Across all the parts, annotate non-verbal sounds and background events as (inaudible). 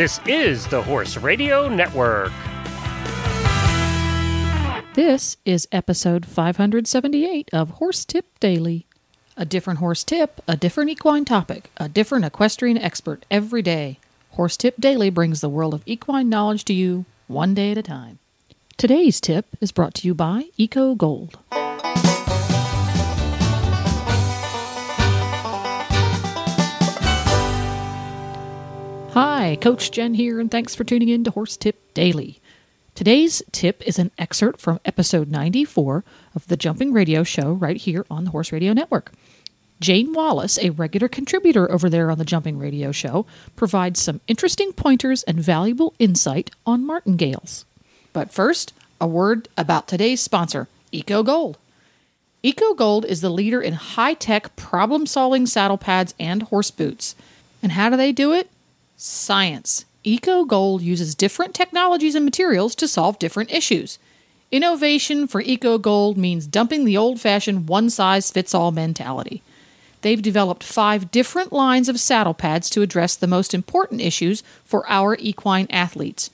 This is the Horse Radio Network. This is episode 578 of Horse Tip Daily. A different horse tip, a different equine topic, a different equestrian expert every day. Horse Tip Daily brings the world of equine knowledge to you one day at a time. Today's tip is brought to you by Eco Gold. Hi, Coach Jen here, and thanks for tuning in to Horse Tip Daily. Today's tip is an excerpt from episode 94 of the Jumping Radio Show right here on the Horse Radio Network. Jane Wallace, a regular contributor over there on the Jumping Radio Show, provides some interesting pointers and valuable insight on martingales. But first, a word about today's sponsor, Eco Gold. Eco Gold is the leader in high tech problem solving saddle pads and horse boots. And how do they do it? Science. Eco Gold uses different technologies and materials to solve different issues. Innovation for Eco Gold means dumping the old fashioned one size fits all mentality. They've developed five different lines of saddle pads to address the most important issues for our equine athletes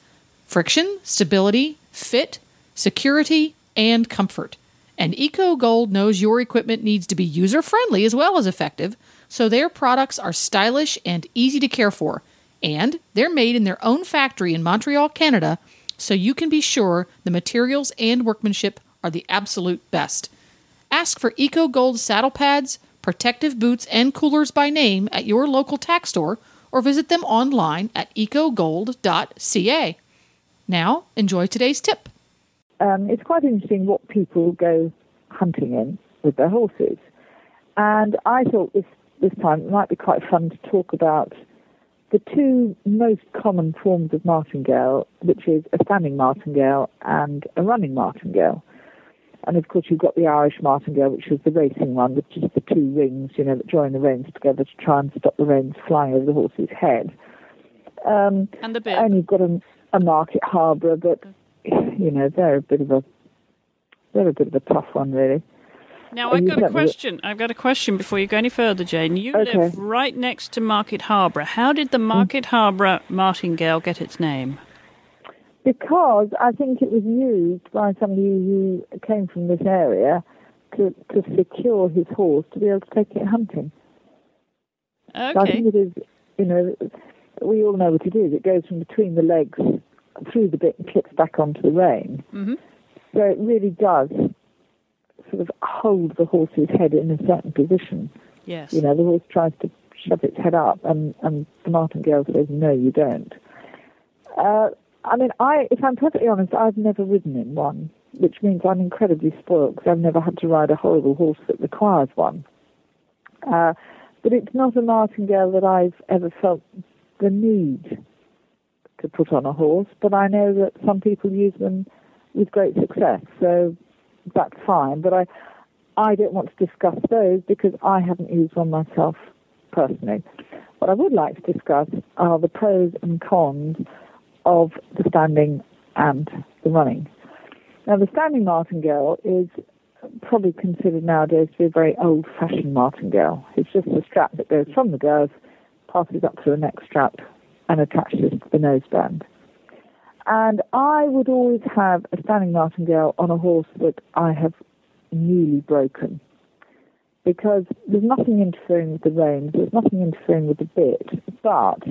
friction, stability, fit, security, and comfort. And Eco Gold knows your equipment needs to be user friendly as well as effective, so their products are stylish and easy to care for and they're made in their own factory in Montreal, Canada, so you can be sure the materials and workmanship are the absolute best. Ask for Eco Gold saddle pads, protective boots, and coolers by name at your local tack store or visit them online at ecogold.ca. Now, enjoy today's tip. Um, it's quite interesting what people go hunting in with their horses. And I thought this, this time it might be quite fun to talk about the two most common forms of martingale, which is a standing martingale and a running martingale. And of course, you've got the Irish martingale, which is the racing one, with just the two rings, you know, that join the reins together to try and stop the reins flying over the horse's head. Um, and the bit. And you've got a, a market harborough, but you know they're a bit of a they're a bit of a tough one, really. Now I've got a question. I've got a question before you go any further, Jane. You okay. live right next to Market Harborough. How did the Market mm. Harborough martingale get its name? Because I think it was used by somebody who came from this area to, to secure his horse to be able to take it hunting. Okay. So I think it is, you know, we all know what it is. It goes from between the legs through the bit and clips back onto the rein. Mm-hmm. So it really does sort of hold the horse's head in a certain position. Yes. You know, the horse tries to shove its head up, and, and the martingale says, no, you don't. Uh, I mean, I, if I'm perfectly honest, I've never ridden in one, which means I'm incredibly spoiled because I've never had to ride a horrible horse that requires one. Uh, but it's not a martingale that I've ever felt the need to put on a horse, but I know that some people use them with great success. So that's fine. But I, I don't want to discuss those because I haven't used one myself personally. What I would like to discuss are the pros and cons of the standing and the running. Now, the standing martingale is probably considered nowadays to be a very old-fashioned martingale. It's just a strap that goes from the girth, passes up to the neck strap, and attaches to the noseband. And I would always have a standing martingale on a horse that I have newly broken. Because there's nothing interfering with the reins, there's nothing interfering with the bit, but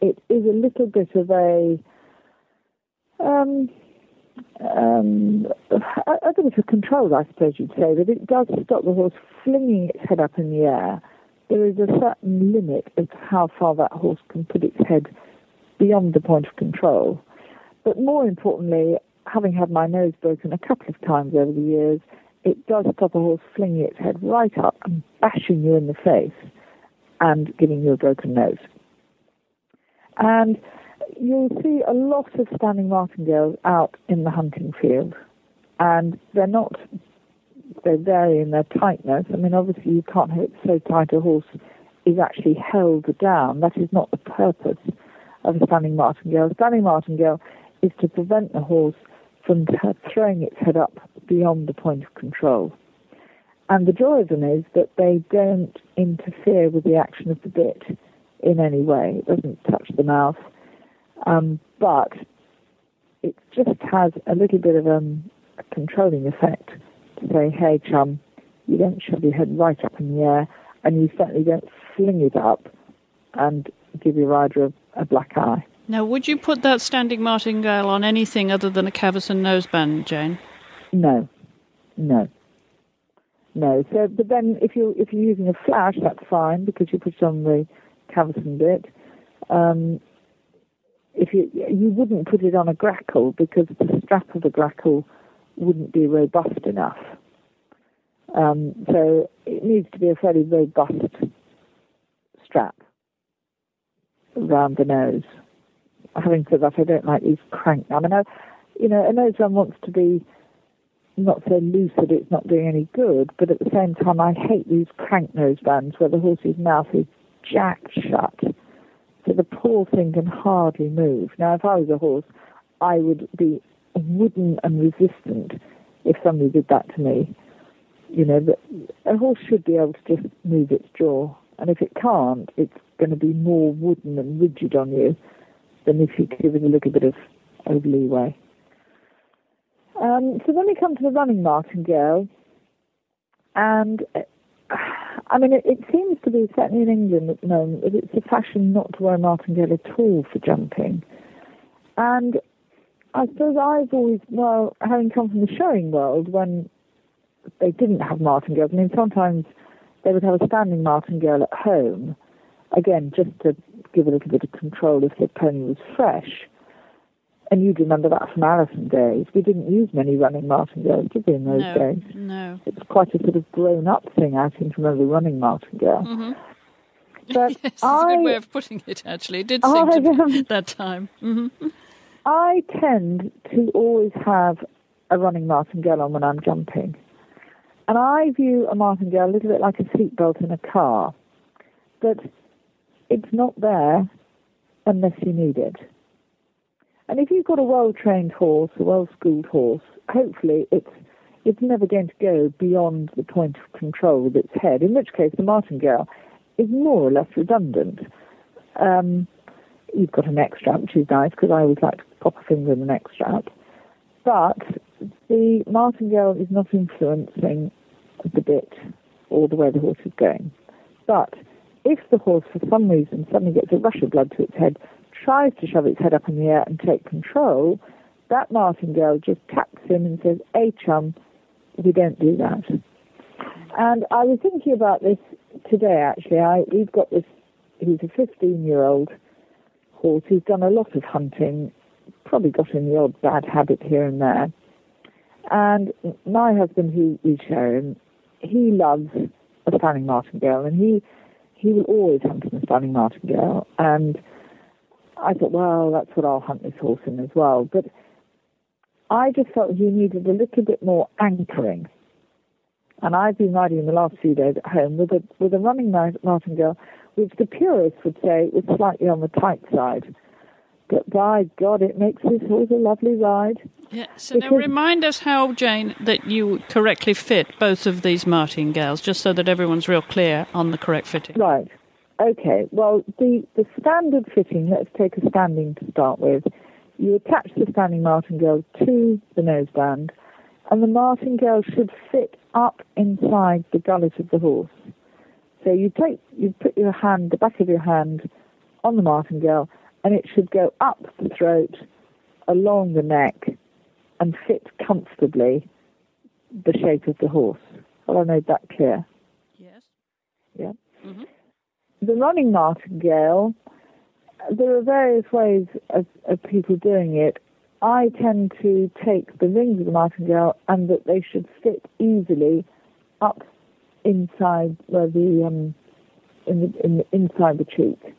it is a little bit of a um, um, a, a bit of a control, I suppose you'd say, that it does stop the horse flinging its head up in the air. There is a certain limit of how far that horse can put its head beyond the point of control. But more importantly, having had my nose broken a couple of times over the years, it does stop a horse flinging its head right up and bashing you in the face and giving you a broken nose. And you'll see a lot of standing martingales out in the hunting field. And they're not, they vary in their tightness. I mean, obviously, you can't hit so tight a horse is actually held down. That is not the purpose of a standing martingale. A standing martingale is to prevent the horse from throwing its head up beyond the point of control. And the joy of them is that they don't interfere with the action of the bit in any way. It doesn't touch the mouth. Um, but it just has a little bit of um, a controlling effect to say, hey, chum, you don't shove your head right up in the air, and you certainly don't fling it up and give your rider a, a black eye. Now, would you put that standing martingale on anything other than a Cavesson noseband, Jane? No, no, no. So, but then if you if you're using a flash, that's fine because you put it on the Cavesson bit. Um, if you you wouldn't put it on a grackle because the strap of the grackle wouldn't be robust enough. Um, so it needs to be a fairly robust strap around the nose. Having said that, I don't like these crank. I mean, I, you know, a nose run wants to be not so loose that it's not doing any good, but at the same time, I hate these crank nose bands where the horse's mouth is jacked shut, so the poor thing can hardly move. Now, if I was a horse, I would be wooden and resistant if somebody did that to me. You know, but a horse should be able to just move its jaw, and if it can't, it's going to be more wooden and rigid on you than if you give it a little bit of, of leeway. Um, so then we come to the running martingale, and uh, I mean, it, it, seems to be certainly in England at the moment that it's a fashion not to wear a martingale at all for jumping, and I suppose I've always, well, having come from the showing world when they didn't have martingales. I mean, sometimes they would have a standing martingale at home, again, just to give a little bit of control if the pony was fresh. And you'd remember that from Alison days. We didn't use many running martingales, did we, in those no, days? No. It's quite a sort of grown up thing, I seem to remember running martingale. Mm-hmm. (laughs) But (laughs) yes, that's I, a good way of putting it, actually. It did seem I, to um, (laughs) that time. Mm-hmm. I tend to always have a running martingale on when I'm jumping. And I view a martingale a little bit like a seatbelt in a car. But it's not there unless you need it. And if you've got a well-trained horse, a well-schooled horse, hopefully it's it's never going to go beyond the point of control with its head. In which case, the martingale is more or less redundant. Um, you've got a neck strap, which is nice because I always like to pop a finger in the neck strap. But the martingale is not influencing the bit or the way the horse is going. But if the horse, for some reason, suddenly gets a rush of blood to its head, tries to shove its head up in the air and take control, that martingale just taps him and says, Hey, chum, we don't do that. And I was thinking about this today, actually. I, we've got this, he's a 15 year old horse who's done a lot of hunting, probably got in the odd bad habit here and there. And my husband, who we share him, he loves a standing martingale, and he he will always hunt in a standing martingale. And I thought, well, that's what I'll hunt this horse in as well. But I just felt he needed a little bit more anchoring. And I've been riding in the last few days at home with a with a running martingale, which the purists would say was slightly on the tight side. But by God, it makes this horse a lovely ride. Yeah. So now remind us how, Jane, that you correctly fit both of these martingales, just so that everyone's real clear on the correct fitting. Right. Okay. Well, the, the standard fitting, let's take a standing to start with. You attach the standing martingale to the noseband, and the martingale should fit up inside the gullet of the horse. So you take, you put your hand, the back of your hand, on the martingale, and it should go up the throat, along the neck, and fit comfortably the shape of the horse. Have I made that clear? Yes. Yeah. Mm-hmm. The running martingale, there are various ways of, of people doing it. I tend to take the rings of the martingale and that they should fit easily up inside where the um, in the, in the inside the cheek,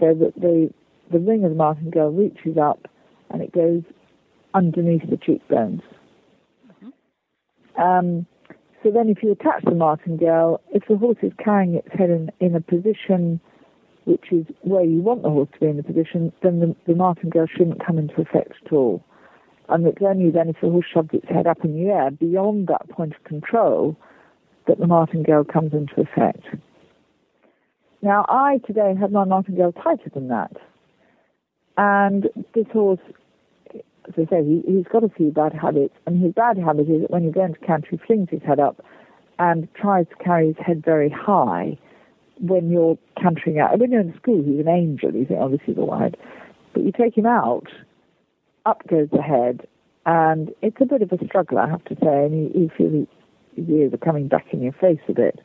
so that the the ring of the martingale reaches up and it goes underneath the cheekbones. Mm-hmm. Um, so then, if you attach the martingale, if the horse is carrying its head in, in a position which is where you want the horse to be in the position, then the, the martingale shouldn't come into effect at all. And it's only then if the horse shoves its head up in the air beyond that point of control that the martingale comes into effect. Now, I today had my martingale tighter than that. And this horse, as I say, he, he's got a few bad habits, and his bad habit is that when you go into canter, he flings his head up and tries to carry his head very high when you're cantering out. When you're in school, he's an angel. You think, oh, right. But you take him out, up goes the head, and it's a bit of a struggle, I have to say, and you, you feel the ears are coming back in your face a bit.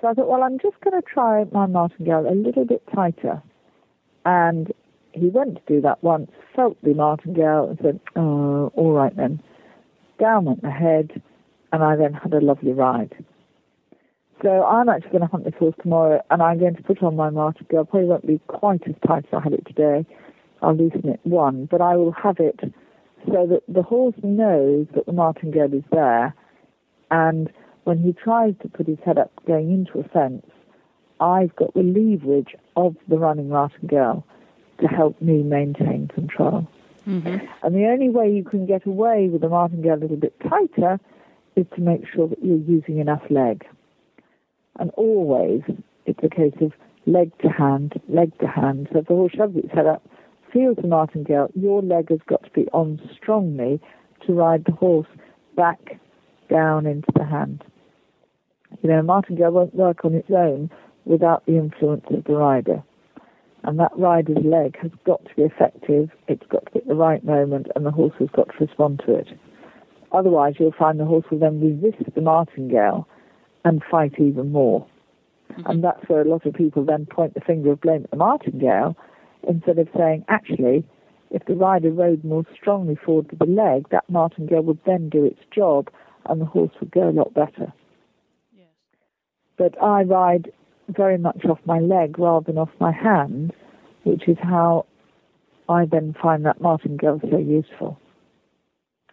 So I thought, well, I'm just going to try my martingale a little bit tighter. And he went to do that once, felt the martingale, and said, oh, all right then. Down went the head, and I then had a lovely ride. So I'm actually going to hunt this horse tomorrow, and I'm going to put on my martingale. Probably won't be quite as tight as I had it today. I'll loosen it one, but I will have it so that the horse knows that the martingale is there, and when he tries to put his head up going into a fence, I've got the leverage of the running martingale to help me maintain control. Mm-hmm. And the only way you can get away with the martingale a little bit tighter is to make sure that you're using enough leg. And always, it's a case of leg to hand, leg to hand. So if the horse shoves its head up, feels the martingale, your leg has got to be on strongly to ride the horse back down into the hand. You know, a martingale won't work on its own without the influence of the rider. And that rider's leg has got to be effective, it's got to be at the right moment, and the horse has got to respond to it. Otherwise, you'll find the horse will then resist the martingale and fight even more. Mm-hmm. And that's where a lot of people then point the finger of blame at the martingale instead of saying, actually, if the rider rode more strongly forward with the leg, that martingale would then do its job and the horse would go a lot better. Yes. But I ride very much off my leg rather than off my hand, which is how I then find that martingale so useful.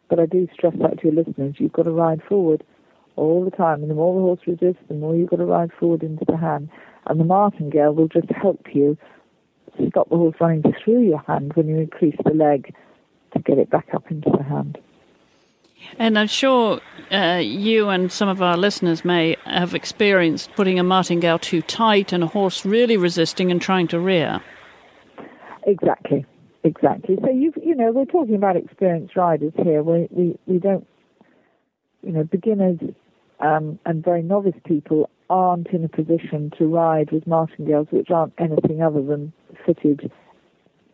But I do stress that to your listeners, you've got to ride forward all the time, and the more the horse resists, the more you've got to ride forward into the hand. And the martingale will just help you stop the horse running through your hand when you increase the leg to get it back up into the hand. And I'm sure uh, you and some of our listeners may have experienced putting a martingale too tight and a horse really resisting and trying to rear. Exactly, exactly. So you you know we're talking about experienced riders here. We we, we don't you know beginners um, and very novice people aren't in a position to ride with martingales which aren't anything other than fitted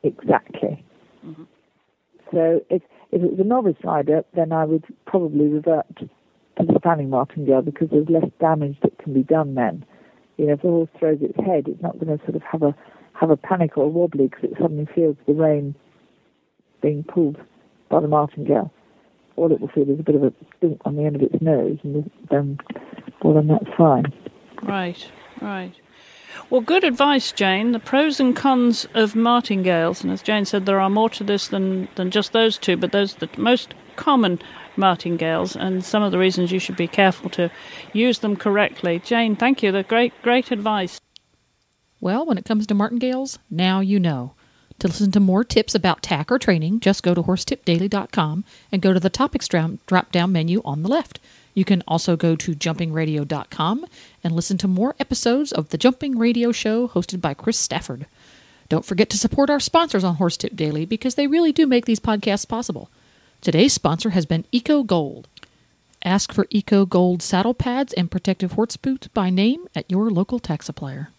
exactly. Mm-hmm. So if if it was a novice rider, then I would probably revert to the standing martingale because there's less damage that can be done then. You know, if the horse throws its head, it's not going to sort of have a have a panic or a wobbly because it suddenly feels the rein being pulled by the martingale. All it will feel is a bit of a dunk on the end of its nose, and then, well, then that's fine. Right, right. Well, good advice, Jane. The pros and cons of martingales, and as Jane said, there are more to this than, than just those two, but those are the most common martingales, and some of the reasons you should be careful to use them correctly. Jane, thank you. They're great, great advice. Well, when it comes to martingales, now you know. To listen to more tips about tack or training, just go to horsetipdaily.com and go to the topics drop down menu on the left. You can also go to jumpingradio.com and listen to more episodes of The Jumping Radio Show hosted by Chris Stafford. Don't forget to support our sponsors on Horse Tip Daily because they really do make these podcasts possible. Today's sponsor has been Eco Gold. Ask for Eco Gold saddle pads and protective horse boots by name at your local tack supplier.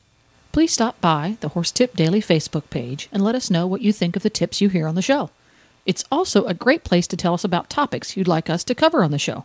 Please stop by the Horse Tip Daily Facebook page and let us know what you think of the tips you hear on the show. It's also a great place to tell us about topics you'd like us to cover on the show.